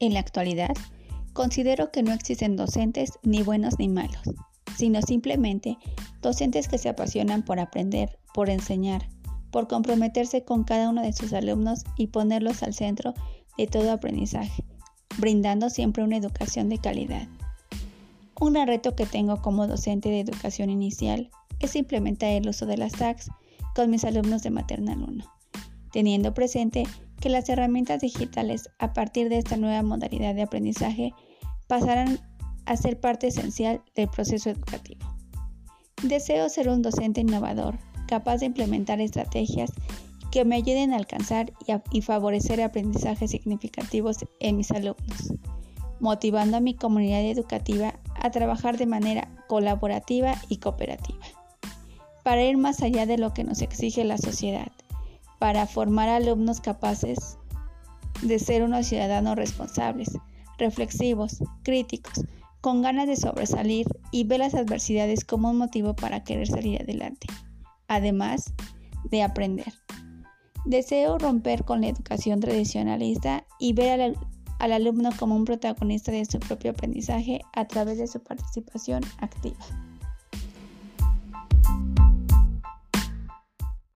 En la actualidad, considero que no existen docentes ni buenos ni malos, sino simplemente docentes que se apasionan por aprender, por enseñar, por comprometerse con cada uno de sus alumnos y ponerlos al centro de todo aprendizaje, brindando siempre una educación de calidad. Un reto que tengo como docente de educación inicial es implementar el uso de las tags con mis alumnos de maternal 1, teniendo presente que las herramientas digitales a partir de esta nueva modalidad de aprendizaje pasarán a ser parte esencial del proceso educativo. Deseo ser un docente innovador, capaz de implementar estrategias que me ayuden a alcanzar y, favorecer aprendizajes significativos en mis alumnos, motivando a mi comunidad educativa a trabajar de manera colaborativa y cooperativa, para ir más allá de lo que nos exige la sociedad, para formar alumnos capaces de ser unos ciudadanos responsables, reflexivos, críticos, con ganas de sobresalir y ver las adversidades como un motivo para querer salir adelante, además de aprender. Deseo romper con la educación tradicionalista y ver al, al alumno como un protagonista de su propio aprendizaje a través de su participación activa.